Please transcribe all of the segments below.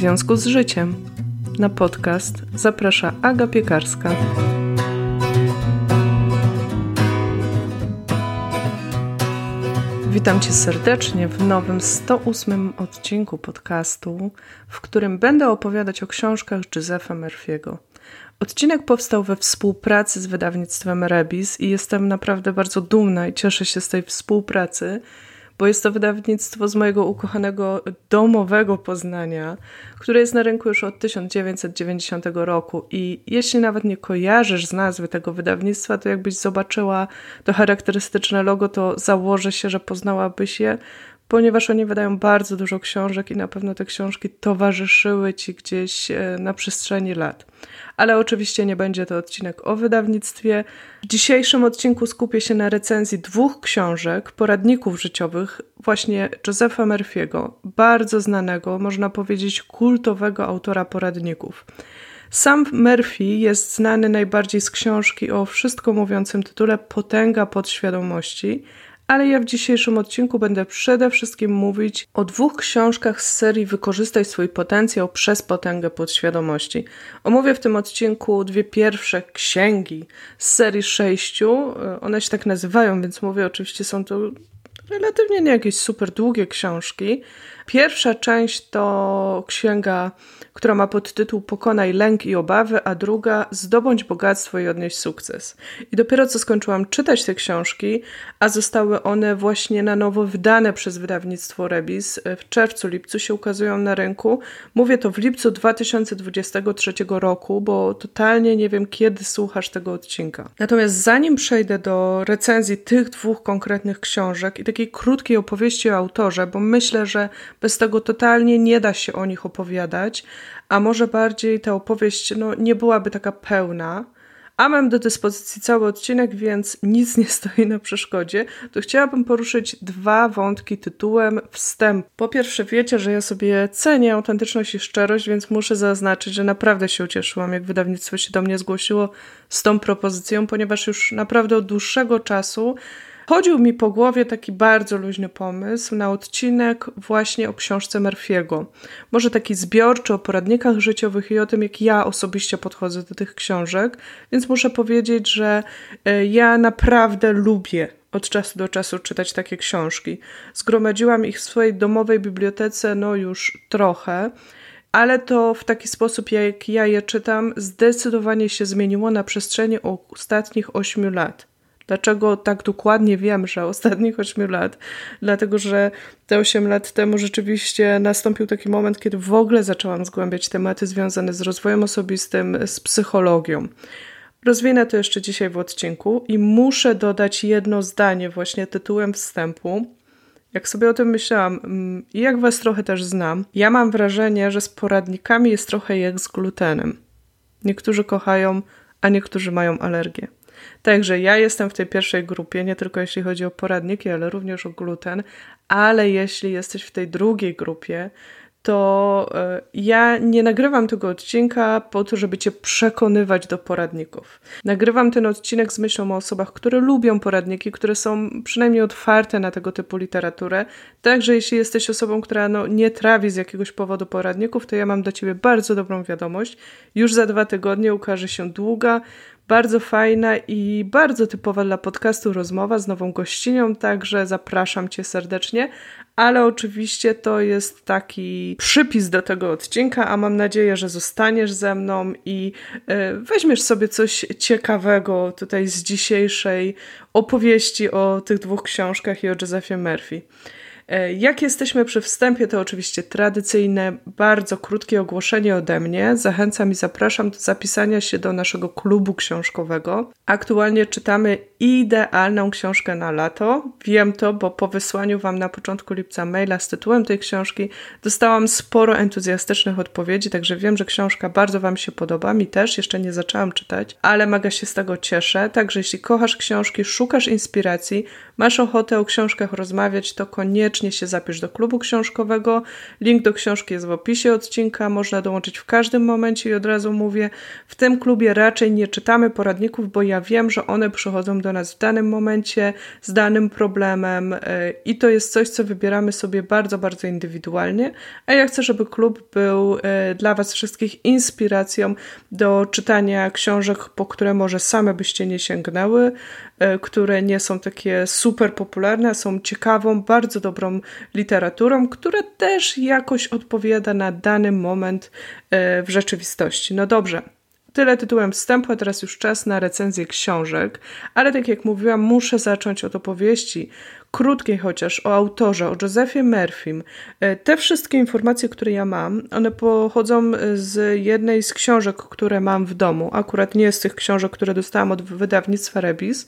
związku z życiem. Na podcast zaprasza Aga Piekarska. Witam Cię serdecznie w nowym 108 odcinku podcastu, w którym będę opowiadać o książkach Giuseppa Murphy'ego. Odcinek powstał we współpracy z wydawnictwem Rebis i jestem naprawdę bardzo dumna i cieszę się z tej współpracy, bo jest to wydawnictwo z mojego ukochanego domowego Poznania, które jest na rynku już od 1990 roku. I jeśli nawet nie kojarzysz z nazwy tego wydawnictwa, to jakbyś zobaczyła to charakterystyczne logo, to założę się, że poznałabyś je, ponieważ oni wydają bardzo dużo książek i na pewno te książki towarzyszyły ci gdzieś e, na przestrzeni lat. Ale oczywiście nie będzie to odcinek o wydawnictwie. W dzisiejszym odcinku skupię się na recenzji dwóch książek, poradników życiowych, właśnie Josepha Murphy'ego, bardzo znanego, można powiedzieć kultowego autora poradników. Sam Murphy jest znany najbardziej z książki o wszystko mówiącym tytule Potęga podświadomości, ale ja w dzisiejszym odcinku będę przede wszystkim mówić o dwóch książkach z serii Wykorzystaj swój potencjał przez potęgę podświadomości. Omówię w tym odcinku dwie pierwsze księgi z serii sześciu. One się tak nazywają, więc mówię, oczywiście są to relatywnie nie jakieś super długie książki. Pierwsza część to księga która ma podtytuł Pokonaj lęk i obawy, a druga Zdobądź bogactwo i odnieść sukces. I dopiero co skończyłam czytać te książki, a zostały one właśnie na nowo wydane przez wydawnictwo Rebis. W czerwcu, lipcu się ukazują na rynku. Mówię to w lipcu 2023 roku, bo totalnie nie wiem, kiedy słuchasz tego odcinka. Natomiast zanim przejdę do recenzji tych dwóch konkretnych książek i takiej krótkiej opowieści o autorze, bo myślę, że bez tego totalnie nie da się o nich opowiadać, a może bardziej ta opowieść no, nie byłaby taka pełna, a mam do dyspozycji cały odcinek, więc nic nie stoi na przeszkodzie, to chciałabym poruszyć dwa wątki tytułem wstęp. Po pierwsze, wiecie, że ja sobie cenię autentyczność i szczerość, więc muszę zaznaczyć, że naprawdę się ucieszyłam, jak wydawnictwo się do mnie zgłosiło z tą propozycją, ponieważ już naprawdę od dłuższego czasu Chodził mi po głowie taki bardzo luźny pomysł na odcinek właśnie o książce Murphy'ego. Może taki zbiorczy o poradnikach życiowych i o tym, jak ja osobiście podchodzę do tych książek, więc muszę powiedzieć, że e, ja naprawdę lubię od czasu do czasu czytać takie książki. Zgromadziłam ich w swojej domowej bibliotece, no już trochę ale to w taki sposób, jak ja je czytam, zdecydowanie się zmieniło na przestrzeni ostatnich ośmiu lat. Dlaczego tak dokładnie wiem, że ostatnich 8 lat? Dlatego, że te 8 lat temu rzeczywiście nastąpił taki moment, kiedy w ogóle zaczęłam zgłębiać tematy związane z rozwojem osobistym, z psychologią. Rozwinę to jeszcze dzisiaj w odcinku i muszę dodać jedno zdanie właśnie tytułem wstępu. Jak sobie o tym myślałam mm, i jak Was trochę też znam, ja mam wrażenie, że z poradnikami jest trochę jak z glutenem. Niektórzy kochają, a niektórzy mają alergię. Także ja jestem w tej pierwszej grupie, nie tylko jeśli chodzi o poradniki, ale również o gluten, ale jeśli jesteś w tej drugiej grupie, to e, ja nie nagrywam tego odcinka po to, żeby Cię przekonywać do poradników. Nagrywam ten odcinek z myślą o osobach, które lubią poradniki, które są przynajmniej otwarte na tego typu literaturę. Także jeśli jesteś osobą, która no, nie trawi z jakiegoś powodu poradników, to ja mam do Ciebie bardzo dobrą wiadomość. Już za dwa tygodnie ukaże się długa, bardzo fajna i bardzo typowa dla podcastu rozmowa z nową gościnią, także zapraszam Cię serdecznie. Ale oczywiście to jest taki przypis do tego odcinka, a mam nadzieję, że zostaniesz ze mną i e, weźmiesz sobie coś ciekawego tutaj z dzisiejszej opowieści o tych dwóch książkach i o Josephie Murphy. E, jak jesteśmy przy wstępie, to oczywiście tradycyjne, bardzo krótkie ogłoszenie ode mnie. Zachęcam i zapraszam do zapisania się do naszego klubu książkowego. Aktualnie czytamy idealną książkę na lato. Wiem to, bo po wysłaniu Wam na początku lipca maila z tytułem tej książki dostałam sporo entuzjastycznych odpowiedzi, także wiem, że książka bardzo Wam się podoba. Mi też, jeszcze nie zaczęłam czytać, ale mega się z tego cieszę. Także jeśli kochasz książki, szukasz inspiracji, masz ochotę o książkach rozmawiać, to koniecznie koniecznie się zapisz do klubu książkowego. Link do książki jest w opisie odcinka, można dołączyć w każdym momencie i od razu mówię, w tym klubie raczej nie czytamy poradników, bo ja wiem, że one przychodzą do nas w danym momencie z danym problemem e, i to jest coś, co wybieramy sobie bardzo, bardzo indywidualnie, a ja chcę, żeby klub był e, dla Was wszystkich inspiracją do czytania książek, po które może same byście nie sięgnęły, które nie są takie super popularne, są ciekawą, bardzo dobrą literaturą, która też jakoś odpowiada na dany moment w rzeczywistości. No dobrze, Tyle tytułem wstępu, a teraz już czas na recenzję książek, ale tak jak mówiłam, muszę zacząć od opowieści, krótkiej chociaż, o autorze, o Josephie Murphym. E, te wszystkie informacje, które ja mam, one pochodzą z jednej z książek, które mam w domu. Akurat nie z tych książek, które dostałam od wydawnictwa Rebis,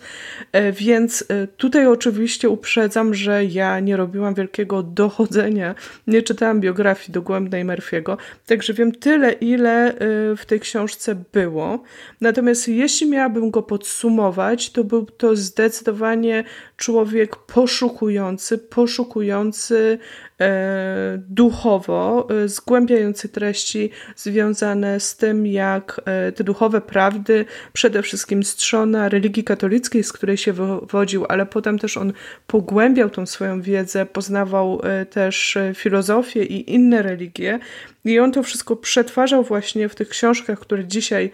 e, więc e, tutaj oczywiście uprzedzam, że ja nie robiłam wielkiego dochodzenia, nie czytałam biografii dogłębnej Murphy'ego, także wiem tyle, ile w tej książce było. Natomiast jeśli miałabym go podsumować, to był to zdecydowanie człowiek poszukujący, poszukujący e, duchowo, e, zgłębiający treści związane z tym, jak e, te duchowe prawdy, przede wszystkim strzona religii katolickiej, z której się wywodził, ale potem też on pogłębiał tą swoją wiedzę, poznawał e, też filozofię i inne religie. I on to wszystko przetwarzał właśnie w tych książkach, które dzisiaj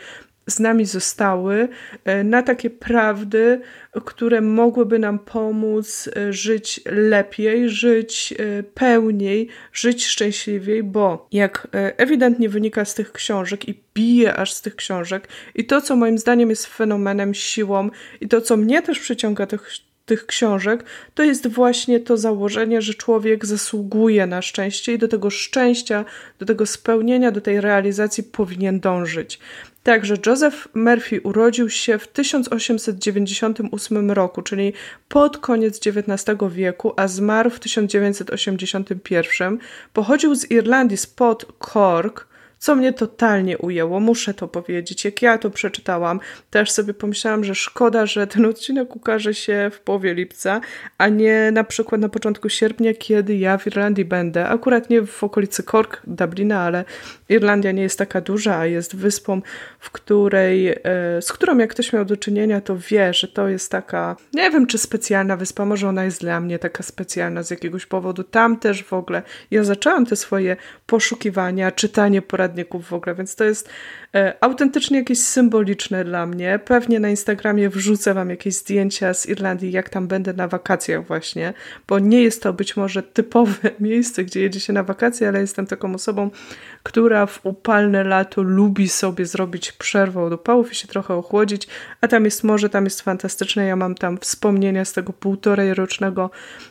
z nami zostały, e, na takie prawdy, które mogłyby nam pomóc e, żyć lepiej, żyć e, pełniej, żyć szczęśliwiej, bo jak ewidentnie wynika z tych książek i bije aż z tych książek, i to, co moim zdaniem jest fenomenem, siłą, i to, co mnie też przyciąga tych, tych książek, to jest właśnie to założenie, że człowiek zasługuje na szczęście i do tego szczęścia, do tego spełnienia, do tej realizacji powinien dążyć. Także Joseph Murphy urodził się w 1898 roku, czyli pod koniec XIX wieku, a zmarł w 1981. Pochodził z Irlandii, spod Cork, co mnie totalnie ujęło, muszę to powiedzieć. Jak ja to przeczytałam, też sobie pomyślałam, że szkoda, że ten odcinek ukaże się w połowie lipca, a nie na przykład na początku sierpnia, kiedy ja w Irlandii będę. Akurat nie w okolicy Cork, Dublina, ale Irlandia nie jest taka duża, a jest wyspą, w której, e, z którą jak ktoś miał do czynienia, to wie, że to jest taka, nie wiem czy specjalna wyspa, może ona jest dla mnie taka specjalna z jakiegoś powodu. Tam też w ogóle ja zaczęłam te swoje poszukiwania, czytanie poradników w ogóle, więc to jest autentycznie jakieś symboliczne dla mnie. Pewnie na Instagramie wrzucę wam jakieś zdjęcia z Irlandii, jak tam będę na wakacjach właśnie, bo nie jest to być może typowe miejsce, gdzie jedzie się na wakacje, ale jestem taką osobą, która w upalne lato lubi sobie zrobić przerwę od upałów i się trochę ochłodzić, a tam jest morze, tam jest fantastyczne. Ja mam tam wspomnienia z tego półtorej rocznego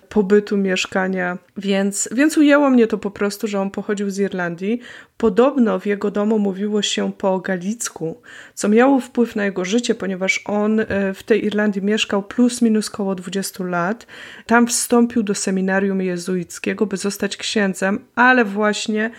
pobytu mieszkania, więc, więc ujęło mnie to po prostu, że on pochodził z Irlandii. Podobno w jego domu mówiło się po galicku, co miało wpływ na jego życie, ponieważ on e, w tej Irlandii mieszkał plus minus koło 20 lat. Tam wstąpił do seminarium jezuickiego, by zostać księdzem, ale właśnie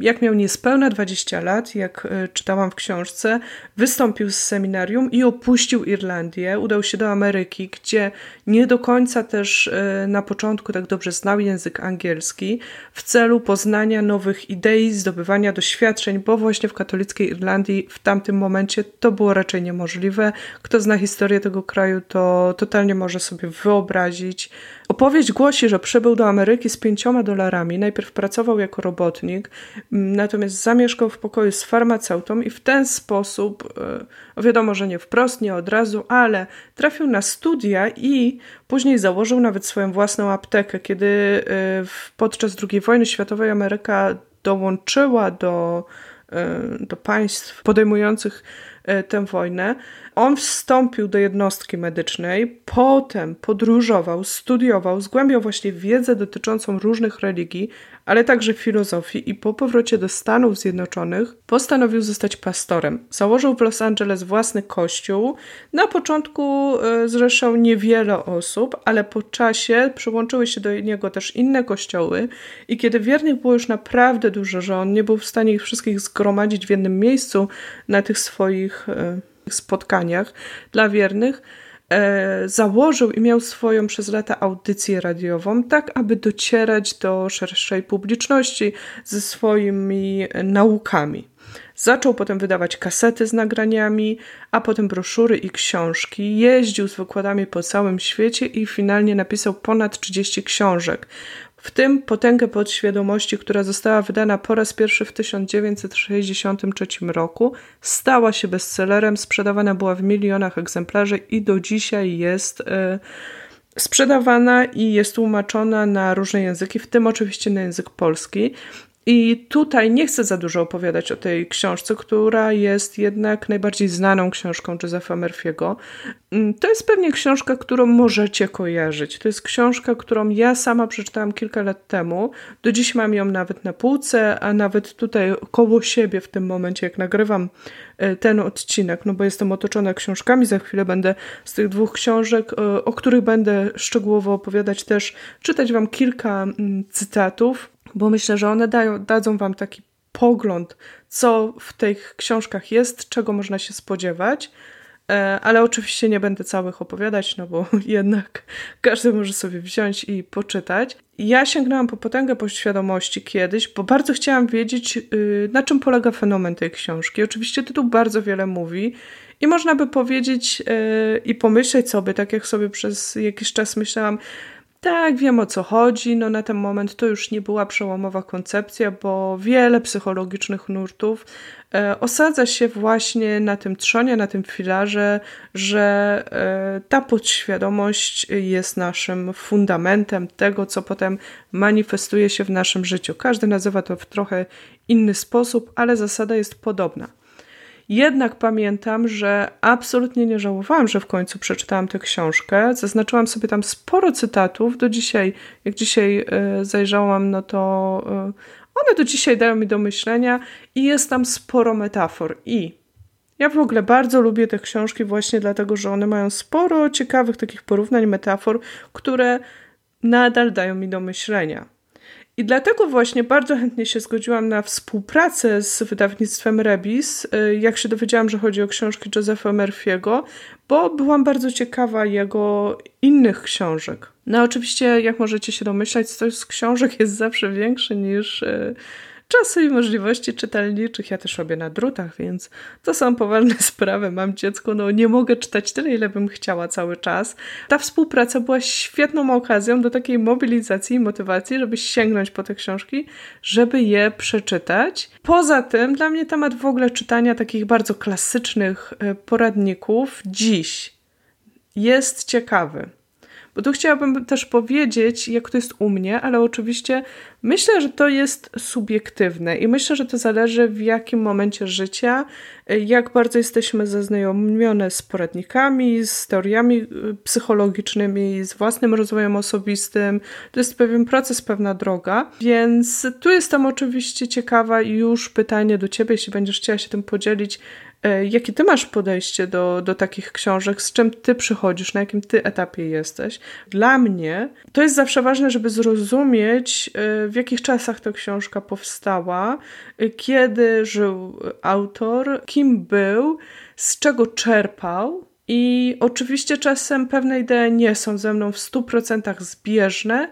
jak miał niespełna 20 lat, jak e, czytałam w książce, wystąpił z seminarium i opuścił Irlandię, udał się do Ameryki, gdzie nie do końca też e, na początku tak dobrze znał język angielski, w celu poznania nowych idei, zdobywania doświadczeń, bo właśnie w katolickiej Irlandii w tamtym momencie to było raczej niemożliwe. Kto zna historię tego kraju, to totalnie może sobie wyobrazić. Opowieść głosi, że przybył do Ameryki z pięcioma dolarami. Najpierw pracował jako robotnik, natomiast zamieszkał w pokoju z farmaceutą i w ten sposób, e, wiadomo, że nie wprost, nie od razu, ale trafił na studia i później założył nawet swoją własną aptekę. Kiedy e, podczas II wojny światowej Ameryka dołączyła do, e, do państw podejmujących tę wojnę, on wstąpił do jednostki medycznej, potem podróżował, studiował, zgłębiał właśnie wiedzę dotyczącą różnych religii, ale także filozofii i po powrocie do Stanów Zjednoczonych postanowił zostać pastorem. Założył w Los Angeles własny kościół. Na początku e, zrzeszał niewiele osób, ale po czasie przyłączyły się do niego też inne kościoły i kiedy wiernych było już naprawdę dużo, że on nie był w stanie ich wszystkich zgromadzić w jednym miejscu na tych swoich e, spotkaniach dla wiernych, e, założył i miał swoją przez lata audycję radiową, tak aby docierać do szerszej publiczności ze swoimi naukami. Zaczął potem wydawać kasety z nagraniami, a potem broszury i książki. Jeździł z wykładami po całym świecie i finalnie napisał ponad 30 książek. W tym Potęgę Podświadomości, która została wydana po raz pierwszy w 1963 roku, stała się bestsellerem, sprzedawana była w milionach egzemplarzy i do dzisiaj jest e, sprzedawana i jest tłumaczona na różne języki, w tym oczywiście na język polski. I tutaj nie chcę za dużo opowiadać o tej książce, która jest jednak najbardziej znaną książką Josepha Murphy'ego. Mm, to jest pewnie książka, którą możecie kojarzyć. To jest książka, którą ja sama przeczytałam kilka lat temu. Do dziś mam ją nawet na półce, a nawet tutaj koło siebie w tym momencie, jak nagrywam e, ten odcinek, no bo jestem otoczona książkami. Za chwilę będę z tych dwóch książek, e, o których będę szczegółowo opowiadać, też czytać Wam kilka mm, cytatów bo myślę, że one dają, dadzą Wam taki pogląd, co w tych książkach jest, czego można się spodziewać. E, ale oczywiście nie będę całych opowiadać, no bo jednak każdy może sobie wziąć i poczytać. Ja sięgnęłam po potęgę poświadomości kiedyś, bo bardzo chciałam wiedzieć, y, na czym polega fenomen tej książki. Oczywiście tytuł bardzo wiele mówi i można by powiedzieć y, i pomyśleć sobie, tak jak sobie przez jakiś czas myślałam, tak, wiem o co chodzi. No na ten moment to już nie była przełomowa koncepcja, bo wiele psychologicznych nurtów e, osadza się właśnie na tym trzonie, na tym filarze, że e, ta podświadomość jest naszym fundamentem tego, co potem manifestuje się w naszym życiu. Każdy nazywa to w trochę inny sposób, ale zasada jest podobna. Jednak pamiętam, że absolutnie nie żałowałam, że w końcu przeczytałam tę książkę. Zaznaczyłam sobie tam sporo cytatów. Do dzisiaj, jak dzisiaj e, zajrzałam, no to e, one do dzisiaj dają mi do myślenia i jest tam sporo metafor. I ja w ogóle bardzo lubię te książki właśnie dlatego, że one mają sporo ciekawych takich porównań, metafor, które nadal dają mi do myślenia. I dlatego właśnie bardzo chętnie się zgodziłam na współpracę z wydawnictwem Rebis, y, jak się dowiedziałam, że chodzi o książki Josepha Murphy'ego, bo byłam bardzo ciekawa jego innych książek. No oczywiście, jak możecie się domyślać, coś z książek jest zawsze większy niż y, czasu i możliwości czytelniczych. Ja też robię na drutach, więc to są poważne sprawy. Mam dziecko, no nie mogę czytać tyle, ile bym chciała cały czas. Ta współpraca była świetną okazją do takiej mobilizacji i motywacji, żeby sięgnąć po te książki, żeby je przeczytać. Poza tym, dla mnie temat w ogóle czytania takich bardzo klasycznych e, poradników dziś jest ciekawy. Bo tu chciałabym też powiedzieć, jak to jest u mnie, ale oczywiście myślę, że to jest subiektywne i myślę, że to zależy w jakim momencie życia, jak bardzo jesteśmy zaznajomione z poradnikami, z teoriami y, psychologicznymi, z własnym rozwojem osobistym. To jest pewien proces, pewna droga, więc tu jestem oczywiście ciekawa i już pytanie do Ciebie, jeśli będziesz chciała się tym podzielić, jakie ty masz podejście do, do takich książek? Z czym ty przychodzisz? Na jakim ty etapie jesteś? Dla mnie to jest zawsze ważne, żeby zrozumieć, e, w jakich czasach ta książka powstała, e, kiedy żył autor, kim był, z czego czerpał. I oczywiście czasem pewne idee nie są ze mną w 100% zbieżne,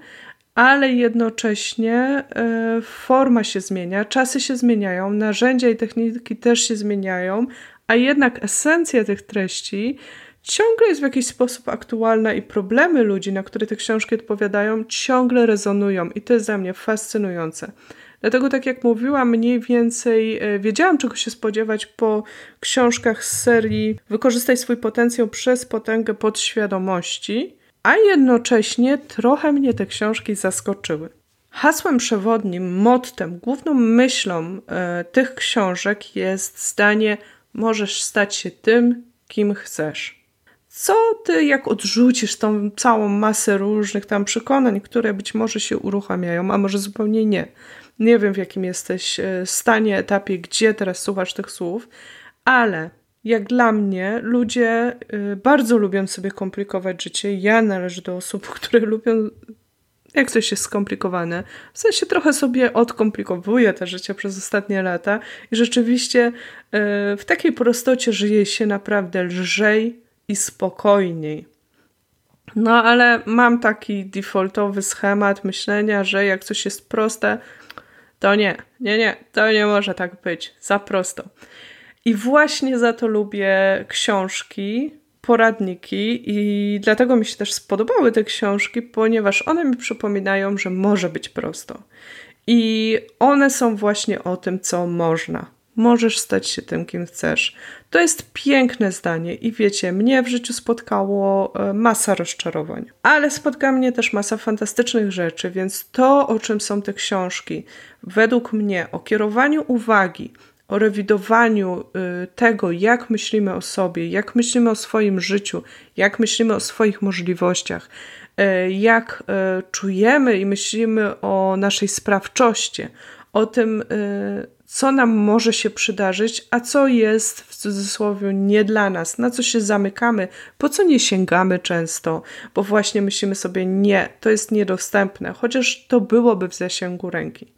ale jednocześnie e, forma się zmienia, czasy się zmieniają, narzędzia i techniki też się zmieniają, a jednak esencja tych treści ciągle jest w jakiś sposób aktualna i problemy ludzi, na które te książki odpowiadają, ciągle rezonują i to jest dla mnie fascynujące. Dlatego, tak jak mówiłam, mniej więcej e, wiedziałam, czego się spodziewać po książkach z serii Wykorzystaj swój potencjał przez potęgę podświadomości a jednocześnie trochę mnie te książki zaskoczyły. Hasłem przewodnim, mottem, główną myślą e, tych książek jest zdanie: możesz stać się tym, kim chcesz. Co ty, jak odrzucisz tą całą masę różnych tam przekonań, które być może się uruchamiają, a może zupełnie nie. Nie wiem, w jakim jesteś e, stanie, etapie, gdzie teraz słuchasz tych słów, ale jak dla mnie, ludzie y, bardzo lubią sobie komplikować życie. Ja należę do osób, które lubią, jak coś jest skomplikowane. W sensie trochę sobie odkomplikowuję te życie przez ostatnie lata i rzeczywiście y, w takiej prostocie żyje się naprawdę lżej i spokojniej. No ale mam taki defaultowy schemat myślenia, że jak coś jest proste, to nie, nie, nie, to nie może tak być, za prosto. I właśnie za to lubię książki, poradniki i dlatego mi się też spodobały te książki, ponieważ one mi przypominają, że może być prosto. I one są właśnie o tym, co można. Możesz stać się tym, kim chcesz. To jest piękne zdanie i wiecie, mnie w życiu spotkało e, masa rozczarowań, ale spotka mnie też masa fantastycznych rzeczy, więc to, o czym są te książki, według mnie o kierowaniu uwagi, o rewidowaniu y, tego, jak myślimy o sobie, jak myślimy o swoim życiu, jak myślimy o swoich możliwościach, y, jak y, czujemy i myślimy o naszej sprawczości, o tym, co nam może się przydarzyć, a co jest w cudzysłowie nie dla nas, na co się zamykamy, po co nie sięgamy często, bo właśnie myślimy sobie, nie, to jest niedostępne, chociaż to byłoby w zasięgu ręki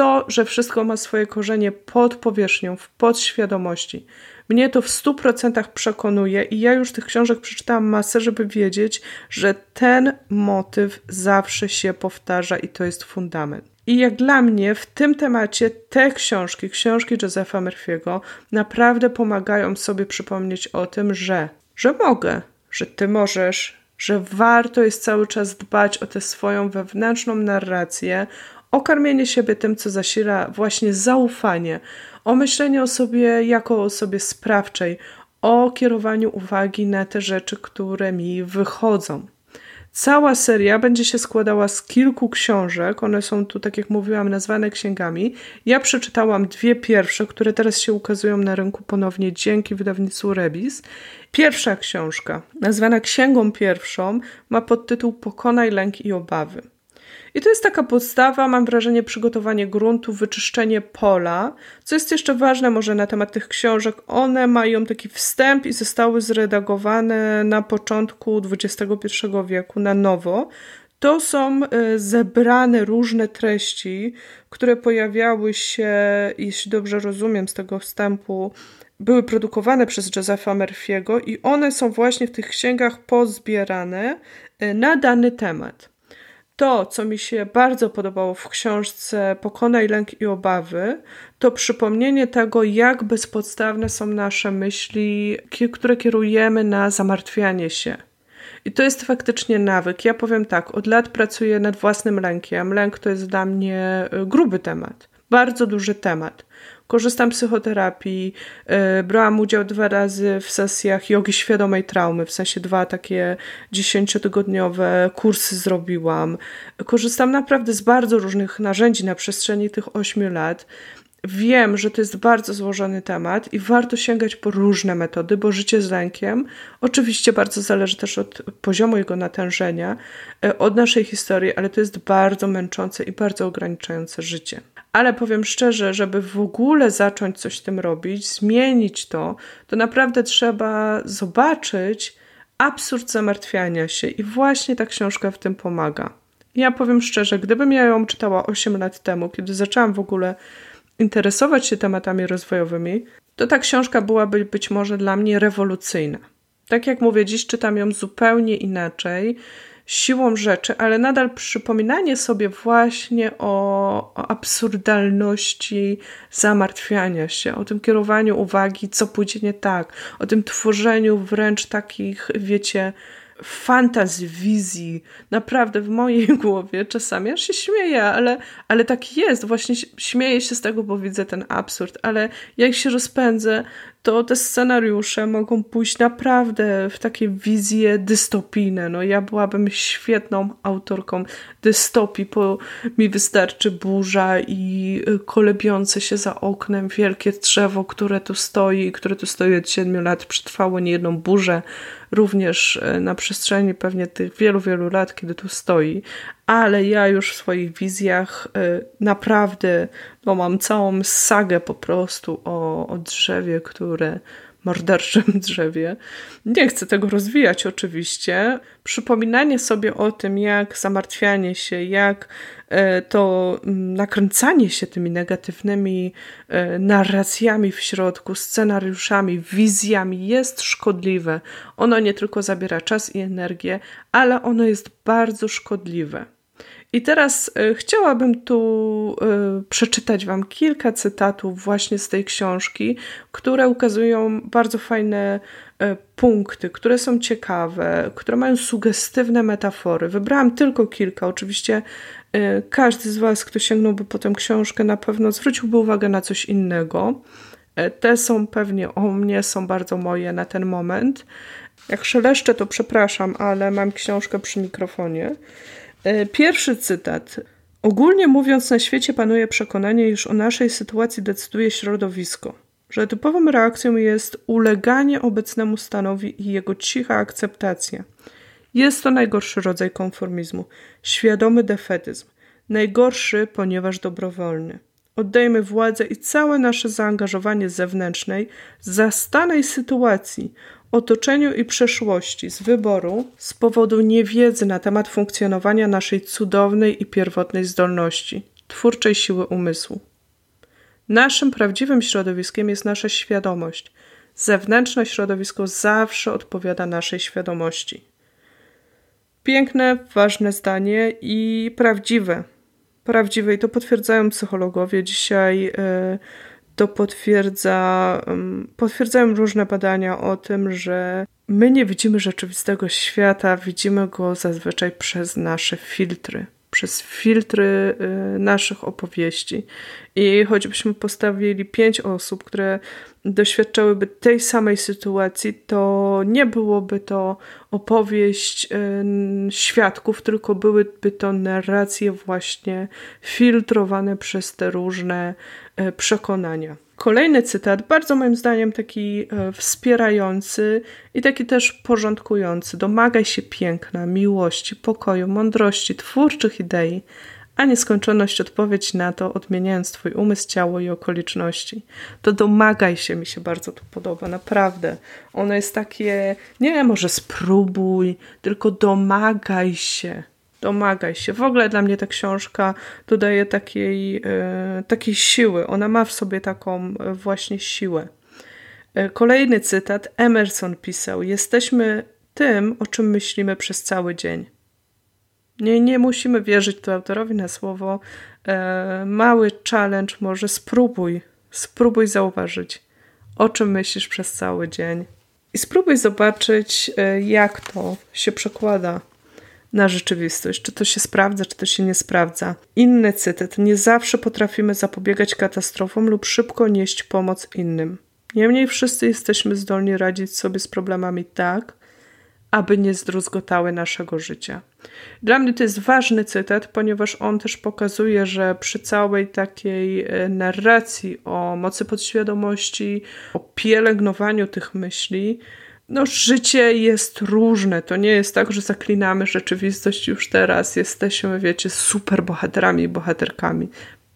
to, że wszystko ma swoje korzenie pod powierzchnią, w podświadomości. Mnie to w stu procentach przekonuje i ja już tych książek przeczytałam masę, żeby wiedzieć, że ten motyw zawsze się powtarza i to jest fundament. I jak dla mnie w tym temacie te książki, książki Josepha Murphy'ego naprawdę pomagają sobie przypomnieć o tym, że, że mogę, że ty możesz, że warto jest cały czas dbać o tę swoją wewnętrzną narrację, o karmienie siebie tym, co zasila właśnie zaufanie, o myślenie o sobie jako o osobie sprawczej, o kierowaniu uwagi na te rzeczy, które mi wychodzą. Cała seria będzie się składała z kilku książek. One są tu, tak jak mówiłam, nazwane księgami. Ja przeczytałam dwie pierwsze, które teraz się ukazują na rynku ponownie dzięki wydawnictwu Rebis. Pierwsza książka, nazwana Księgą Pierwszą, ma podtytuł Pokonaj lęk i obawy. I to jest taka podstawa, mam wrażenie, przygotowanie gruntu, wyczyszczenie pola. Co jest jeszcze ważne może na temat tych książek, one mają taki wstęp i zostały zredagowane na początku XXI wieku na nowo. To są e, zebrane różne treści, które pojawiały się, jeśli dobrze rozumiem z tego wstępu, były produkowane przez Josepha Murphy'ego i one są właśnie w tych księgach pozbierane e, na dany temat to, co mi się bardzo podobało w książce Pokonaj lęk i obawy, to przypomnienie tego, jak bezpodstawne są nasze myśli, które kierujemy na zamartwianie się. I to jest faktycznie nawyk. Ja powiem tak, od lat pracuję nad własnym lękiem. Lęk to jest dla mnie y, gruby temat, bardzo duży temat. Korzystam z psychoterapii, e, brałam udział dwa razy w sesjach jogi świadomej traumy, w sensie dwa takie dziesięciotygodniowe kursy zrobiłam. Korzystam naprawdę z bardzo różnych narzędzi na przestrzeni tych ośmiu lat. Wiem, że to jest bardzo złożony temat i warto sięgać po różne metody, bo życie z lękiem oczywiście bardzo zależy też od poziomu jego natężenia, e, od naszej historii, ale to jest bardzo męczące i bardzo ograniczające życie. Ale powiem szczerze, żeby w ogóle zacząć coś z tym robić, zmienić to, to naprawdę trzeba zobaczyć absurd zamartwiania się i właśnie ta książka w tym pomaga. Ja powiem szczerze, gdybym ja ją czytała 8 lat temu, kiedy zaczęłam w ogóle interesować się tematami rozwojowymi, to ta książka byłaby być może dla mnie rewolucyjna. Tak jak mówię, dziś czytam ją zupełnie inaczej siłą rzeczy, ale nadal przypominanie sobie właśnie o, o absurdalności zamartwiania się, o tym kierowaniu uwagi, co pójdzie nie tak, o tym tworzeniu wręcz takich, wiecie, fantazji, wizji, naprawdę w mojej głowie czasami aż się śmieję, ale, ale tak jest, właśnie śmieję się z tego, bo widzę ten absurd, ale jak się rozpędzę, to te scenariusze mogą pójść naprawdę w takie wizje dystopijne. No ja byłabym świetną autorką dystopii, bo mi wystarczy burza i kolebiące się za oknem wielkie drzewo, które tu stoi, które tu stoi od siedmiu lat, przetrwało niejedną burzę, również e, na przestrzeni pewnie tych wielu, wielu lat, kiedy tu stoi, ale ja już w swoich wizjach y, naprawdę no, mam całą sagę po prostu o, o drzewie, które morderczym drzewie. Nie chcę tego rozwijać oczywiście. Przypominanie sobie o tym, jak zamartwianie się, jak e, to mm, nakręcanie się tymi negatywnymi e, narracjami w środku, scenariuszami, wizjami jest szkodliwe. Ono nie tylko zabiera czas i energię, ale ono jest bardzo szkodliwe. I teraz y, chciałabym tu y, przeczytać Wam kilka cytatów właśnie z tej książki, które ukazują bardzo fajne y, punkty, które są ciekawe, które mają sugestywne metafory. Wybrałam tylko kilka. Oczywiście każdy z Was, kto sięgnąłby po tę książkę, na pewno zwróciłby uwagę na coś innego. Te są pewnie o mnie, są bardzo moje na ten moment. Jak szeleszczę, to przepraszam, ale mam książkę przy mikrofonie. E, pierwszy cytat. Ogólnie mówiąc, na świecie panuje przekonanie, iż o naszej sytuacji decyduje środowisko, że typową reakcją jest uleganie obecnemu stanowi i jego cicha akceptacja. Jest to najgorszy rodzaj konformizmu, świadomy defetyzm. Najgorszy, ponieważ dobrowolny. Oddajmy władzę i całe nasze zaangażowanie zewnętrznej zastanej sytuacji, otoczeniu i przeszłości, z wyboru, z powodu niewiedzy na temat funkcjonowania naszej cudownej i pierwotnej zdolności, twórczej siły umysłu. Naszym prawdziwym środowiskiem jest nasza świadomość. Zewnętrzne środowisko zawsze odpowiada naszej świadomości. Piękne, ważne zdanie i prawdziwe. Prawdziwe i to potwierdzają psychologowie. Dzisiaj. Yy, to potwierdza, potwierdzają różne badania o tym, że my nie widzimy rzeczywistego świata, widzimy go zazwyczaj przez nasze filtry, przez filtry y, naszych opowieści. I choćbyśmy postawili pięć osób, które doświadczałyby tej samej sytuacji, to nie byłoby to opowieść y, świadków, tylko byłyby to narracje właśnie filtrowane przez te różne y, przekonania. Kolejny cytat, bardzo moim zdaniem taki y, wspierający i taki też porządkujący. Domagaj się piękna, miłości, pokoju, mądrości, twórczych idei, a nieskończoność odpowiedź na to, odmieniając Twój umysł, ciało i okoliczności. To domagaj się, mi się bardzo to podoba, naprawdę. Ono jest takie, nie, może spróbuj, tylko domagaj się. Domagaj się. W ogóle dla mnie ta książka dodaje takiej, e, takiej siły. Ona ma w sobie taką e, właśnie siłę. E, kolejny cytat. Emerson pisał: Jesteśmy tym, o czym myślimy przez cały dzień. Nie, nie musimy wierzyć tu autorowi na słowo. Mały challenge, może spróbuj, spróbuj zauważyć, o czym myślisz przez cały dzień. I spróbuj zobaczyć, jak to się przekłada na rzeczywistość. Czy to się sprawdza, czy to się nie sprawdza. Inny cytat. Nie zawsze potrafimy zapobiegać katastrofom lub szybko nieść pomoc innym. Niemniej wszyscy jesteśmy zdolni radzić sobie z problemami tak, aby nie zdruzgotały naszego życia. Dla mnie to jest ważny cytat, ponieważ on też pokazuje, że przy całej takiej e, narracji o mocy podświadomości, o pielęgnowaniu tych myśli, no, życie jest różne. To nie jest tak, że zaklinamy rzeczywistość już teraz. Jesteśmy, wiecie, super bohaterami i bohaterkami.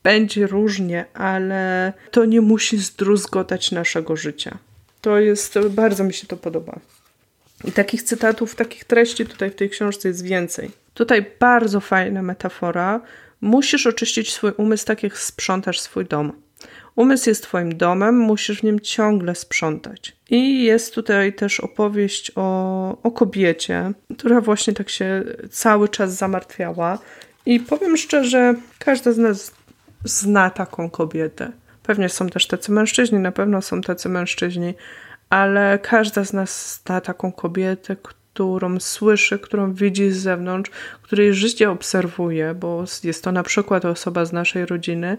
Będzie różnie, ale to nie musi zdruzgotać naszego życia. To jest, bardzo mi się to podoba. I takich cytatów, takich treści tutaj w tej książce jest więcej. Tutaj bardzo fajna metafora. Musisz oczyścić swój umysł tak, jak sprzątasz swój dom. Umysł jest Twoim domem, musisz w nim ciągle sprzątać. I jest tutaj też opowieść o, o kobiecie, która właśnie tak się cały czas zamartwiała. I powiem szczerze, każda z nas zna taką kobietę. Pewnie są też tacy mężczyźni, na pewno są tacy mężczyźni, ale każda z nas zna taką kobietę, którą słyszy, którą widzi z zewnątrz, której życie obserwuje, bo jest to na przykład osoba z naszej rodziny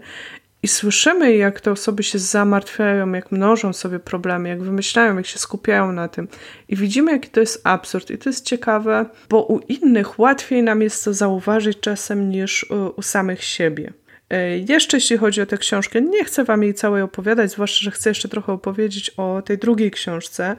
i słyszymy, jak te osoby się zamartwiają, jak mnożą sobie problemy, jak wymyślają, jak się skupiają na tym. I widzimy, jaki to jest absurd. I to jest ciekawe, bo u innych łatwiej nam jest to zauważyć czasem niż u, samych siebie. E, jeszcze jeśli chodzi o tę książkę, nie chcę Wam jej całej opowiadać, zwłaszcza, że chcę jeszcze trochę opowiedzieć o tej drugiej książce,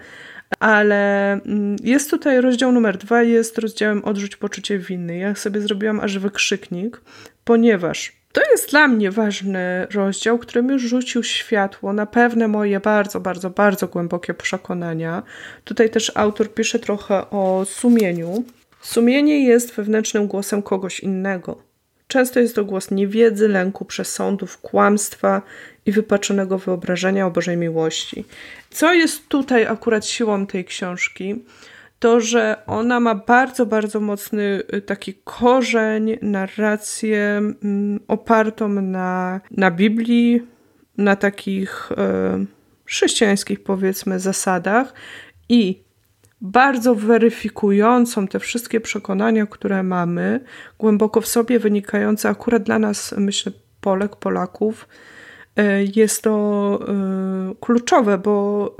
ale mm, jest tutaj rozdział numer dwa, jest rozdziałem Odrzuć poczucie winy. Ja sobie zrobiłam aż wykrzyknik, ponieważ To jest dla mnie ważny rozdział, który mi rzucił światło na pewne moje bardzo, bardzo, bardzo głębokie przekonania. Tutaj też autor pisze trochę o sumieniu. Sumienie jest wewnętrznym głosem kogoś innego. Często jest to głos niewiedzy, lęku, przesądów, kłamstwa i wypaczonego wyobrażenia o Bożej miłości. Co jest tutaj akurat siłą tej książki? To, że ona ma bardzo, bardzo mocny y, taki korzeń, narrację mm, opartą na, na Biblii, na takich e, chrześcijańskich, powiedzmy, zasadach i bardzo weryfikującą te wszystkie przekonania, które mamy, głęboko w sobie wynikające akurat dla nas, myślę, Polek, Polaków, e, jest to kluczowe, bo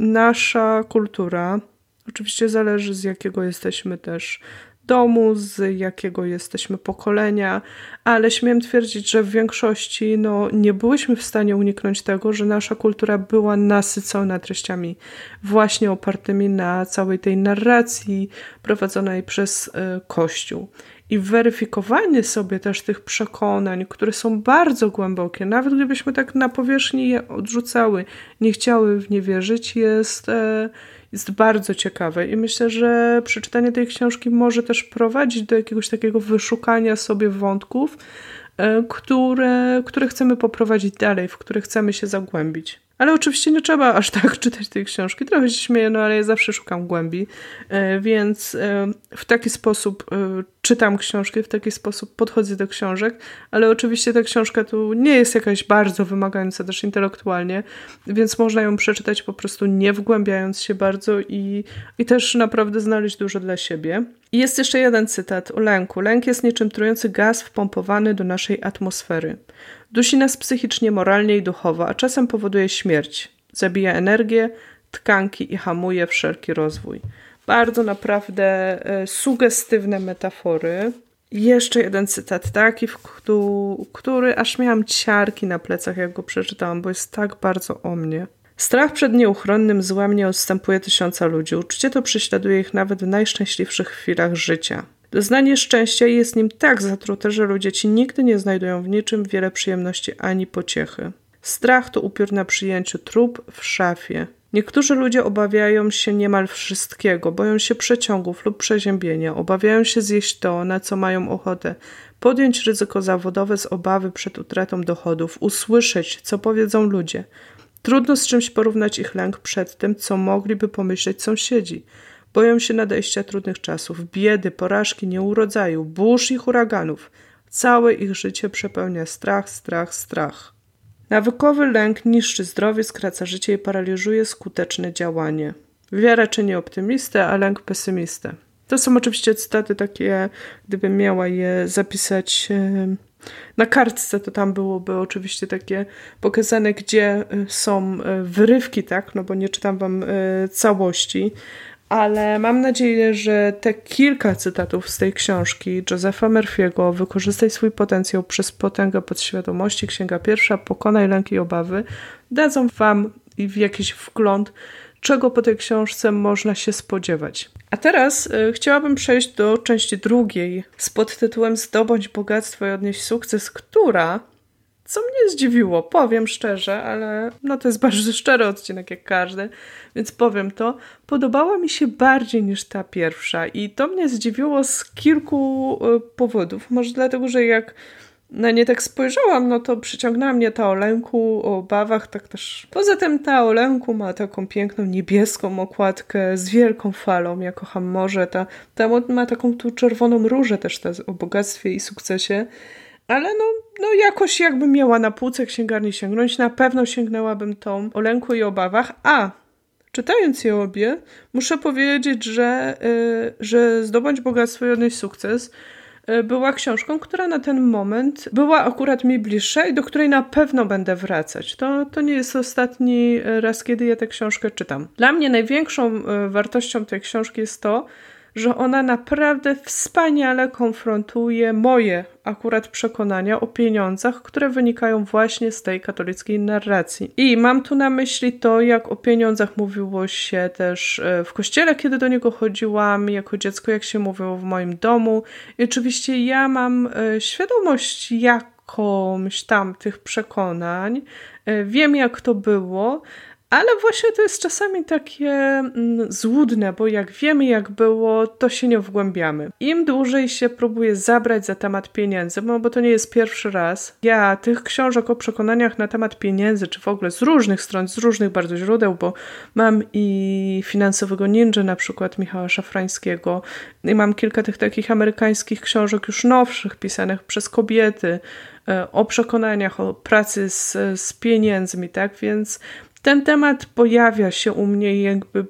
nasza kultura, oczywiście zależy z jakiego jesteśmy też domu, z jakiego jesteśmy pokolenia, ale śmiem twierdzić, że w większości no, nie byłyśmy w stanie uniknąć tego, że nasza kultura była nasycona treściami właśnie opartymi na całej tej narracji prowadzonej przez y, Kościół. I weryfikowanie sobie też tych przekonań, które są bardzo głębokie, nawet gdybyśmy tak na powierzchni je odrzucały, nie chciały w nie wierzyć, jest. Y, jest bardzo ciekawe i myślę, że przeczytanie tej książki może też prowadzić do jakiegoś takiego wyszukania sobie wątków, e, które, które chcemy poprowadzić dalej, w które chcemy się zagłębić. Ale oczywiście nie trzeba aż tak czytać tej książki. Trochę się śmieję, no ale ja zawsze szukam głębi, e, więc e, w taki sposób e, czytam książki, w taki sposób podchodzę do książek, ale oczywiście ta książka tu nie jest jakaś bardzo wymagająca też intelektualnie, więc można ją przeczytać po prostu nie wgłębiając się bardzo i, i też naprawdę znaleźć dużo dla siebie. I jest jeszcze jeden cytat o lęku. Lęk jest niczym trujący gaz wpompowany do naszej atmosfery. Dusi nas psychicznie, moralnie i duchowo, a czasem powoduje śmierć. Zabija energię, tkanki i hamuje wszelki rozwój. Bardzo naprawdę e, sugestywne metafory. Jeszcze jeden cytat taki, w który, który aż miałam ciarki na plecach, jak go przeczytałam, bo jest tak bardzo o mnie. Strach przed nieuchronnym złem nie odstępuje tysiąca ludzi. Uczucie to prześladuje ich nawet w najszczęśliwszych chwilach życia. Doznanie szczęścia jest nim tak zatrute, że ludzie ci nigdy nie znajdują w niczym wiele przyjemności ani pociechy. Strach to upiór na przyjęciu trup w szafie. Niektórzy ludzie obawiają się niemal wszystkiego, boją się przeciągów lub przeziębienia, obawiają się zjeść to, na co mają ochotę, podjąć ryzyko zawodowe z obawy przed utratą dochodów, usłyszeć, co powiedzą ludzie. Trudno z czymś porównać ich lęk przed tym, co mogliby pomyśleć sąsiedzi. Boją się nadejścia trudnych czasów, biedy, porażki, nieurodzaju, burz i huraganów. Całe ich życie przepełnia strach, strach, strach. Nawykowy lęk niszczy zdrowie, skraca życie i paraliżuje skuteczne działanie. Wiara czyni optymistę, a lęk pesymistę. To są oczywiście cytaty takie, gdybym miała je zapisać na kartce, to tam byłoby oczywiście takie pokazane, gdzie e, są e, wyrywki, tak? No bo nie czytam wam e, całości, ale mam nadzieję, że te kilka cytatów z tej książki Josepha Murphy'ego Wykorzystaj swój potencjał przez potęgę podświadomości, księga pierwsza, pokonaj lęki i obawy, dadzą wam jakiś wgląd, czego po tej książce można się spodziewać. A teraz y, chciałabym przejść do części drugiej z podtytułem Zdobądź bogactwo i odnieść sukces, która co mnie zdziwiło, powiem szczerze, ale no to jest bardzo szczery odcinek jak każdy, więc powiem to. Podobała mi się bardziej niż ta pierwsza i to mnie zdziwiło z kilku y, powodów. Może dlatego, że jak na nie tak spojrzałam, no to przyciągnęła mnie ta o lęku, o obawach, tak też. Poza tym ta o lęku ma taką piękną niebieską okładkę z wielką falą. Ja kocham morze. Ta, ta ma taką tu czerwoną różę też ta o bogactwie i sukcesie. Ale no, no jakoś jakbym miała na półce księgarni sięgnąć, na pewno sięgnęłabym tą o lęku i obawach. A czytając je obie, muszę powiedzieć, że, yy, że zdobądź bogactwo i odnieść sukces yy, była książką, która na ten moment była akurat mi bliższa i do której na pewno będę wracać. To, to nie jest ostatni raz, kiedy ja tę książkę czytam. Dla mnie największą yy, wartością tej książki jest to, że ona naprawdę wspaniale konfrontuje moje akurat przekonania o pieniądzach, które wynikają właśnie z tej katolickiej narracji. I mam tu na myśli to, jak o pieniądzach mówiło się też e, w kościele, kiedy do niego chodziłam, jako dziecko, jak się mówiło w moim domu. I oczywiście ja mam e, świadomość, jak jakąś tam tych przekonań, e, wiem jak to było, ale właśnie to jest czasami takie mm, złudne, bo jak wiemy, jak było, to się nie wgłębiamy. Im dłużej się próbuję zabrać za temat pieniędzy, bo to nie jest pierwszy raz. Ja tych książek o przekonaniach na temat pieniędzy, czy w ogóle z różnych stron, z różnych bardzo źródeł, bo mam i finansowego ninja, na przykład Michała Szafrańskiego, i mam kilka tych takich amerykańskich książek już nowszych, pisanych przez kobiety, e, o przekonaniach, o pracy z, z pieniędzmi, tak? Więc ten temat pojawia się u mnie jakby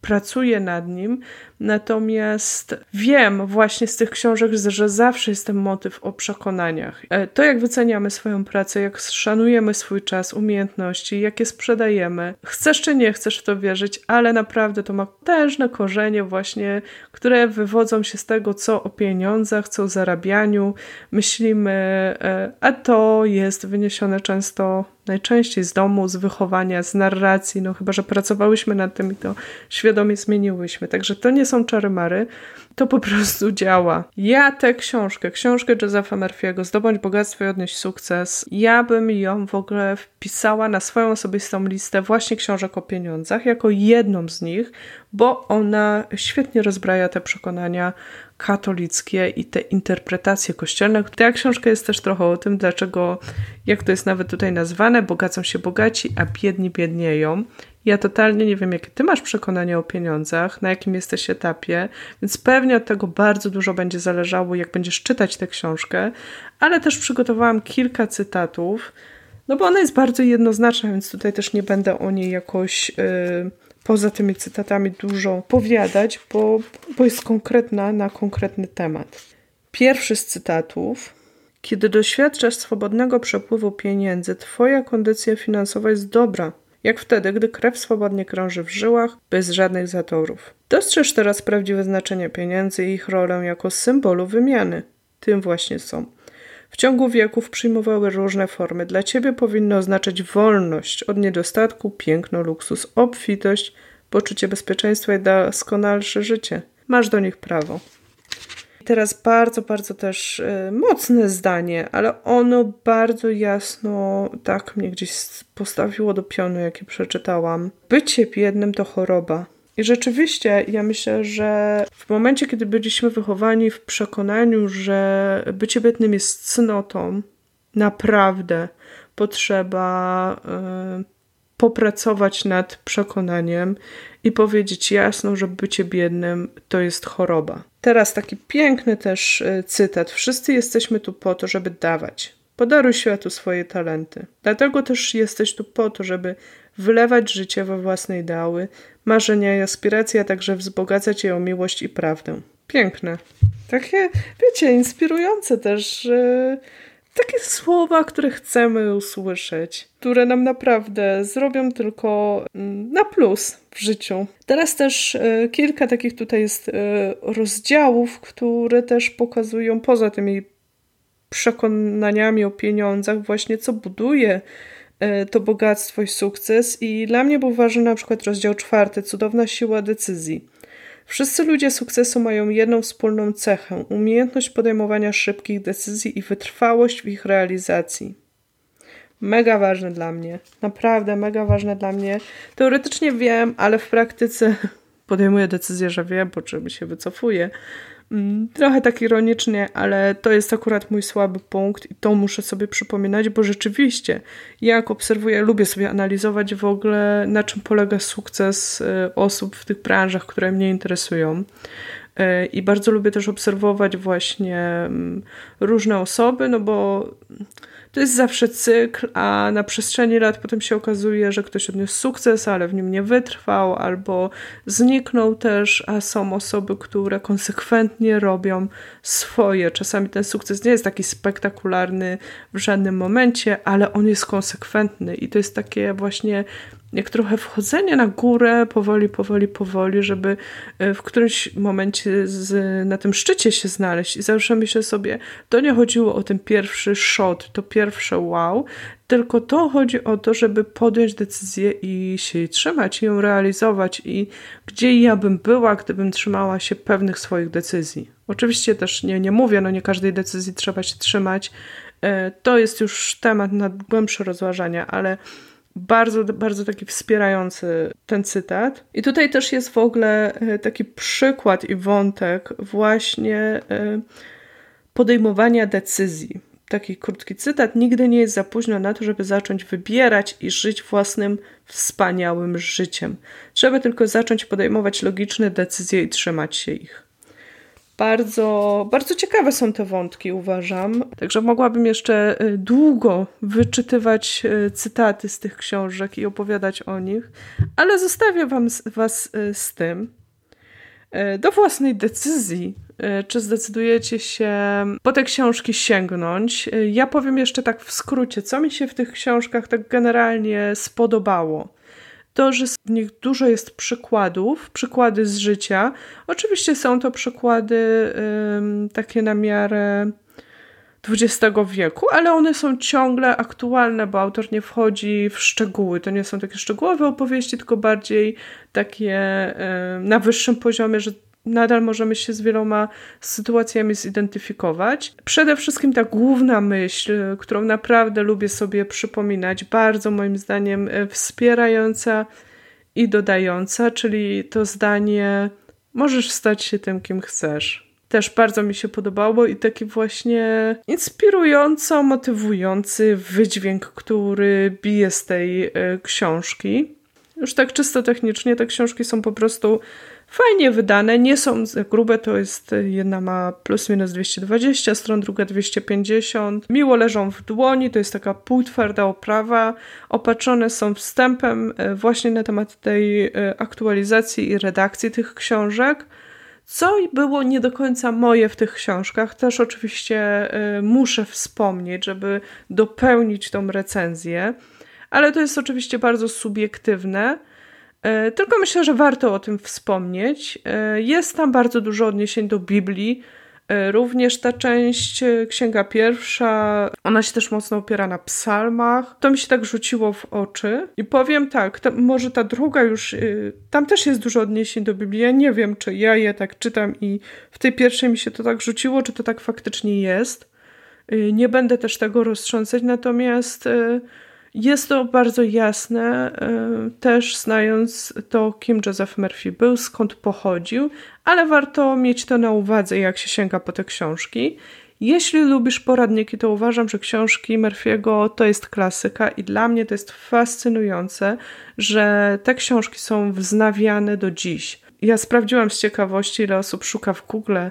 pracuję nad nim, Natomiast wiem właśnie z tych książek, że zawsze jest ten motyw o przekonaniach. E, to, jak wyceniamy swoją pracę, jak szanujemy swój czas, umiejętności, jakie sprzedajemy. Chcesz czy nie chcesz w to wierzyć, ale naprawdę to ma potężne korzenie właśnie, które wywodzą się z tego, co o pieniądzach, co o zarabianiu myślimy, e, a to jest wyniesione często najczęściej z domu, z wychowania, z narracji, no chyba, że pracowałyśmy nad tym i to świadomie zmieniłyśmy. Także to nie są czary mary, to po prostu działa. Ja tę książkę, książkę Josepha Murphy'ego, Zdobądź bogactwo i odnieść sukces, ja bym ją w ogóle wpisała na swoją osobistą listę właśnie książek o pieniądzach, jako jedną z nich, bo ona świetnie rozbraja te przekonania katolickie i te interpretacje kościelne. Ta książka jest też trochę o tym, dlaczego, jak to jest nawet tutaj nazwane, bogacą się bogaci, a biedni biednieją. Ja totalnie nie wiem, jakie ty masz przekonanie o pieniądzach, na jakim jesteś etapie, więc pewnie od tego bardzo dużo będzie zależało, jak będziesz czytać tę książkę, ale też przygotowałam kilka cytatów, no bo ona jest bardzo jednoznaczna, więc tutaj też nie będę o niej jakoś yy, poza tymi cytatami dużo powiadać, bo, bo jest konkretna na konkretny temat. Pierwszy z cytatów. Kiedy doświadczasz swobodnego przepływu pieniędzy, Twoja kondycja finansowa jest dobra jak wtedy, gdy krew swobodnie krąży w żyłach, bez żadnych zatorów. Dostrzeż teraz prawdziwe znaczenie pieniędzy i ich rolę jako symbolu wymiany. Tym właśnie są. W ciągu wieków przyjmowały różne formy. Dla ciebie powinno oznaczać wolność od niedostatku, piękno, luksus, obfitość, poczucie bezpieczeństwa i doskonalsze życie. Masz do nich prawo teraz bardzo, bardzo też y, mocne zdanie, ale ono bardzo jasno tak mnie gdzieś postawiło do pionu, jakie przeczytałam. Bycie biednym to choroba. I rzeczywiście, ja myślę, że w momencie, kiedy byliśmy wychowani w przekonaniu, że bycie biednym jest cnotą, naprawdę potrzeba y, popracować nad przekonaniem i powiedzieć jasno, że bycie biednym to jest choroba. Teraz taki piękny też e, cytat. Wszyscy jesteśmy tu po to, żeby dawać. Podaruj światu swoje talenty. Dlatego też jesteś tu po to, żeby wylewać życie we własne ideały, marzenia i aspiracje, a także wzbogacać je o miłość i prawdę. Piękne. Takie, wiecie, inspirujące też. Yy takie słowa, które chcemy usłyszeć, które nam naprawdę zrobią tylko mm, na plus w życiu. Teraz też e, kilka takich tutaj jest e, rozdziałów, które też pokazują poza tymi przekonaniami o pieniądzach, właśnie co buduje e, to bogactwo i sukces. I dla mnie był ważny na przykład rozdział czwarty, cudowna siła decyzji. Wszyscy ludzie sukcesu mają jedną wspólną cechę umiejętność podejmowania szybkich decyzji i wytrwałość w ich realizacji. Mega ważne dla mnie, naprawdę mega ważne dla mnie. Teoretycznie wiem, ale w praktyce podejmuję decyzję, że wiem, po czym się wycofuję. Mm, trochę tak ironicznie, ale to jest akurat mój słaby punkt i to muszę sobie przypominać, bo rzeczywiście, jak obserwuję, lubię sobie analizować w ogóle, na czym polega sukces y, osób w tych branżach, które mnie interesują. Y, I bardzo lubię też obserwować właśnie mm, różne osoby, no bo to jest zawsze cykl, a na przestrzeni lat potem się okazuje, że ktoś odniósł sukces, ale w nim nie wytrwał, albo zniknął też, a są osoby, które konsekwentnie robią swoje. Czasami ten sukces nie jest taki spektakularny w żadnym momencie, ale on jest konsekwentny i to jest takie właśnie jak trochę wchodzenie na górę, powoli, powoli, powoli, żeby e, w którymś momencie z, na tym szczycie się znaleźć. I zawsze myślę sobie, to nie chodziło o ten pierwszy shot, to pierwsze wow, tylko to chodzi o to, żeby podjąć decyzję i się jej trzymać, i ją realizować. I gdzie ja bym była, gdybym trzymała się pewnych swoich decyzji. Oczywiście też nie, nie mówię, no nie każdej decyzji trzeba się trzymać, To jest już temat na głębsze rozważania, ale bardzo, bardzo taki wspierający ten cytat. I tutaj też jest w ogóle taki przykład i wątek właśnie podejmowania decyzji. Taki krótki cytat: Nigdy nie jest za późno na to, żeby zacząć wybierać i żyć własnym wspaniałym życiem. Trzeba tylko zacząć podejmować logiczne decyzje i trzymać się ich. Bardzo, bardzo ciekawe są te wątki, uważam. Także mogłabym jeszcze y, długo wyczytywać y, cytaty z tych książek i opowiadać o nich, ale zostawię wam, Was y, z tym do własnej decyzji, czy zdecydujecie się po te książki sięgnąć. Ja powiem jeszcze tak w skrócie, co mi się w tych książkach tak generalnie spodobało to, że w nich dużo jest przykładów, przykłady z życia. Oczywiście są to przykłady takie na miarę XX wieku, ale one są ciągle aktualne, bo autor nie wchodzi w szczegóły. To nie są takie szczegółowe opowieści, tylko bardziej takie na wyższym poziomie, że nadal możemy się z wieloma sytuacjami zidentyfikować. Przede wszystkim ta główna myśl, którą naprawdę lubię sobie przypominać, bardzo moim zdaniem e, wspierająca i dodająca, czyli to zdanie: możesz stać się tym, kim chcesz. Też bardzo mi się podobało i taki właśnie inspirująco, motywujący wydźwięk, który bije z tej e, książki. Już tak czysto technicznie te książki są po prostu fajnie wydane, nie są grube, to jest jedna ma plus minus 220 stron, druga 250. Miło leżą w dłoni, to jest taka półtwarda oprawa. Opatrzone są wstępem e, właśnie na temat tej e, aktualizacji i redakcji tych książek. Co było nie do końca moje w tych książkach, też oczywiście muszę wspomnieć, żeby dopełnić tą recenzję, ale to jest oczywiście bardzo subiektywne. E, tylko myślę, że warto o tym wspomnieć. E, jest tam bardzo dużo odniesień do Biblii. E, również ta część, księga pierwsza, ona się też mocno opiera na psalmach. To mi się tak rzuciło w oczy. I powiem tak, ta, może ta druga już, tam też jest dużo odniesień do Biblii. Ja nie wiem, czy ja je tak czytam i w tej pierwszej mi się to tak rzuciło, czy to tak faktycznie jest. Nie będę też tego roztrząsać, natomiast jest to bardzo jasne, e, też znając to, kim Joseph Murphy był, skąd pochodził, ale warto mieć to na uwadze, jak się sięga po te książki. Jeśli lubisz poradniki, to uważam, że książki Murphy'ego to jest klasyka i dla mnie to jest fascynujące, że te książki są wznawiane do dziś ja sprawdziłam z ciekawości, ile osób szuka w Google e,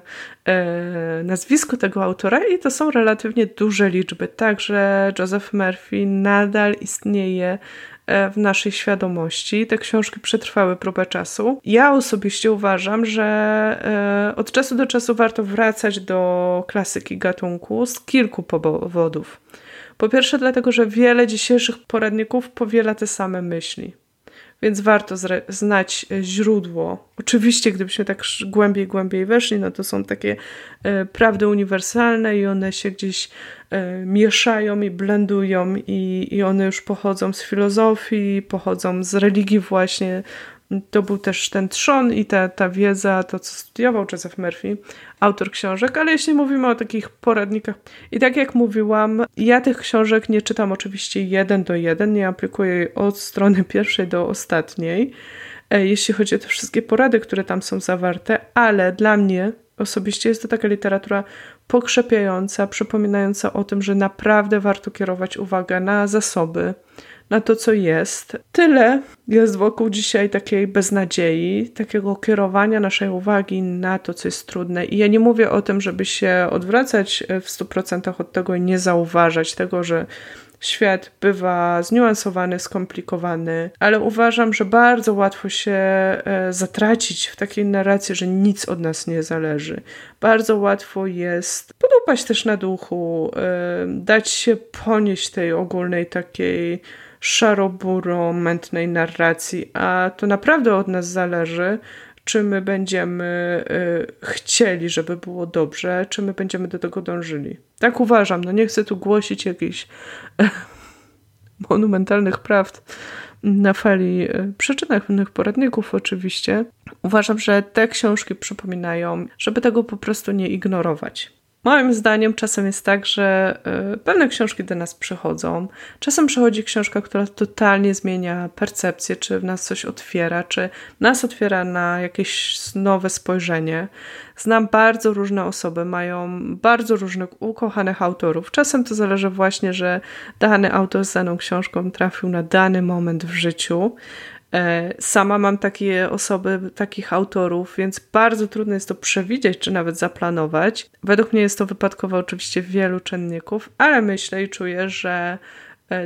nazwisko tego autora i to są relatywnie duże liczby. Także Joseph Murphy nadal istnieje e, w naszej świadomości. Te książki przetrwały próbę czasu. Ja osobiście uważam, że e, od czasu do czasu warto wracać do klasyki gatunku z kilku powodów. Po pierwsze, dlatego, że wiele dzisiejszych poradników powiela te same myśli więc warto znać e, źródło. Oczywiście, gdybyśmy tak głębiej, głębiej weszli, no to są takie e, prawdy uniwersalne i one się gdzieś e, mieszają i blendują i, i one już pochodzą z filozofii, pochodzą z religii właśnie, to był też ten trzon i ta, ta wiedza, to co studiował Joseph Murphy, autor książek, ale jeśli mówimy o takich poradnikach, i tak jak mówiłam, ja tych książek nie czytam oczywiście jeden do jeden, nie aplikuję jej od strony pierwszej do ostatniej, e, jeśli chodzi o te wszystkie porady, które tam są zawarte, ale dla mnie osobiście jest to taka literatura pokrzepiająca, przypominająca o tym, że naprawdę warto kierować uwagę na zasoby, na to, co jest. Tyle jest wokół dzisiaj takiej beznadziei, takiego kierowania naszej uwagi na to, co jest trudne. I ja nie mówię o tym, żeby się odwracać w 100% od tego i nie zauważać tego, że świat bywa zniuansowany, skomplikowany, ale uważam, że bardzo łatwo się e, zatracić w takiej narracji, że nic od nas nie zależy. Bardzo łatwo jest podupać też na duchu, e, dać się ponieść tej ogólnej takiej szaroburo mętnej narracji, a to naprawdę od nas zależy, czy my będziemy y, chcieli, żeby było dobrze, czy my będziemy do tego dążyli. Tak uważam. No nie chcę tu głosić jakichś y, monumentalnych prawd na fali y, przyczynach pewnych poradników oczywiście. Uważam, że te książki przypominają, żeby tego po prostu nie ignorować. Moim zdaniem czasem jest tak, że y, pewne książki do nas przychodzą. Czasem przychodzi książka, która totalnie zmienia percepcję, czy w nas coś otwiera, czy nas otwiera na jakieś nowe spojrzenie. Znam bardzo różne osoby, mają bardzo różnych ukochanych autorów. Czasem to zależy właśnie, że dany autor z daną książką trafił na dany moment w życiu. E, sama mam takie osoby, takich autorów, więc bardzo trudno jest to przewidzieć, czy nawet zaplanować. Według mnie jest to wypadkowe oczywiście wielu czynników, ale myślę i czuję, że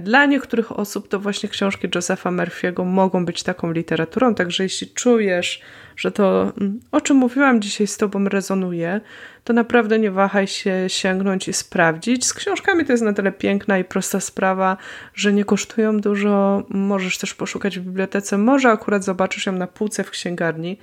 dla niektórych osób to właśnie książki Josepha Murphy'ego mogą być taką literaturą, także jeśli czujesz, że to, mm, o czym mówiłam dzisiaj z Tobą, rezonuje, to naprawdę nie wahaj się sięgnąć i sprawdzić. Z książkami to jest na tyle piękna i prosta sprawa, że nie kosztują dużo. Możesz też poszukać w bibliotece, może akurat zobaczysz ją na półce w księgarni.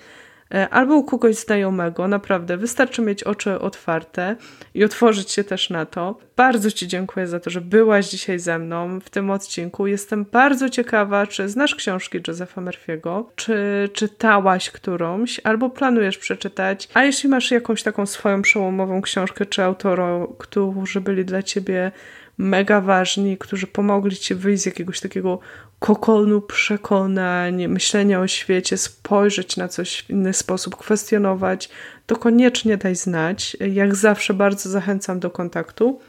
E, albo u kogoś znajomego. Naprawdę, wystarczy mieć oczy otwarte i otworzyć się też na to. Bardzo Ci dziękuję za to, że byłaś dzisiaj ze mną w tym odcinku. Jestem bardzo ciekawa, czy znasz książki Josepha Murphy'ego, czy czytałaś którąś, albo planujesz przeczytać. A jeśli masz jakąś taką swoją przełomową książkę, czy autora, którzy byli dla Ciebie mega ważni, którzy pomogli Ci wyjść z jakiegoś takiego kokonu przekonań, myślenia o świecie, spojrzeć na coś w inny sposób, kwestionować, to koniecznie daj znać. Jak zawsze bardzo zachęcam do kontaktu.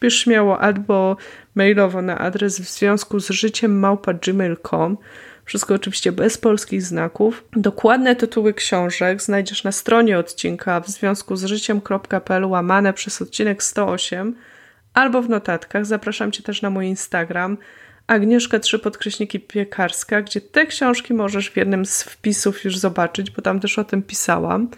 Pisz śmiało albo mailowo na adres w związku z życiem małpa.gmail.com. Wszystko oczywiście bez polskich znaków. Dokładne tytuły książek znajdziesz na stronie odcinka w związku z życiem.pl łamane przez odcinek 108 albo w notatkach. Zapraszam Cię też na mój Instagram Agnieszka Trzy Podkreśniki Piekarska, gdzie te książki możesz w jednym z wpisów już zobaczyć, bo tam też o tym pisałam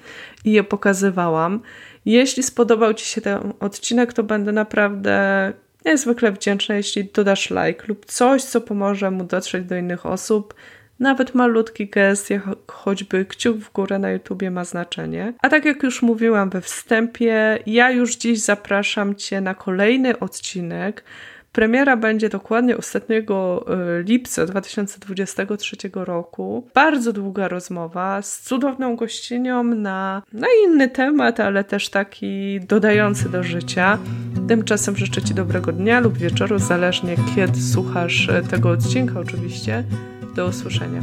i je pokazywałam. Jeśli spodobał Ci się ten odcinek, to będę naprawdę niezwykle wdzięczna, jeśli dodasz like lub coś, co pomoże mu dotrzeć do innych osób. Nawet malutki gest, jak choćby kciuk w górę na YouTubie ma znaczenie. A tak jak już mówiłam we wstępie, ja już dziś zapraszam Cię na kolejny odcinek, Premiera będzie dokładnie ostatniego e, lipca 2023 roku. Bardzo długa rozmowa z cudowną gościnią na, na inny temat, ale też taki dodający do życia. Tymczasem życzę Ci dobrego dnia lub wieczoru, zależnie kiedy słuchasz e, tego odcinka, oczywiście. Do usłyszenia.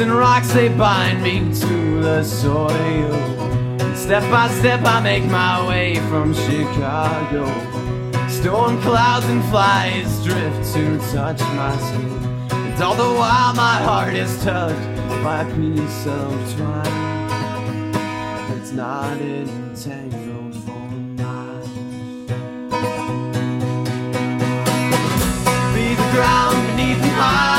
and rocks, they bind me to the soil. And step by step, I make my way from Chicago. Storm clouds and flies drift to touch my skin. And all the while, my heart is tugged by a piece of twine It's not entangled for mine. Be the ground beneath my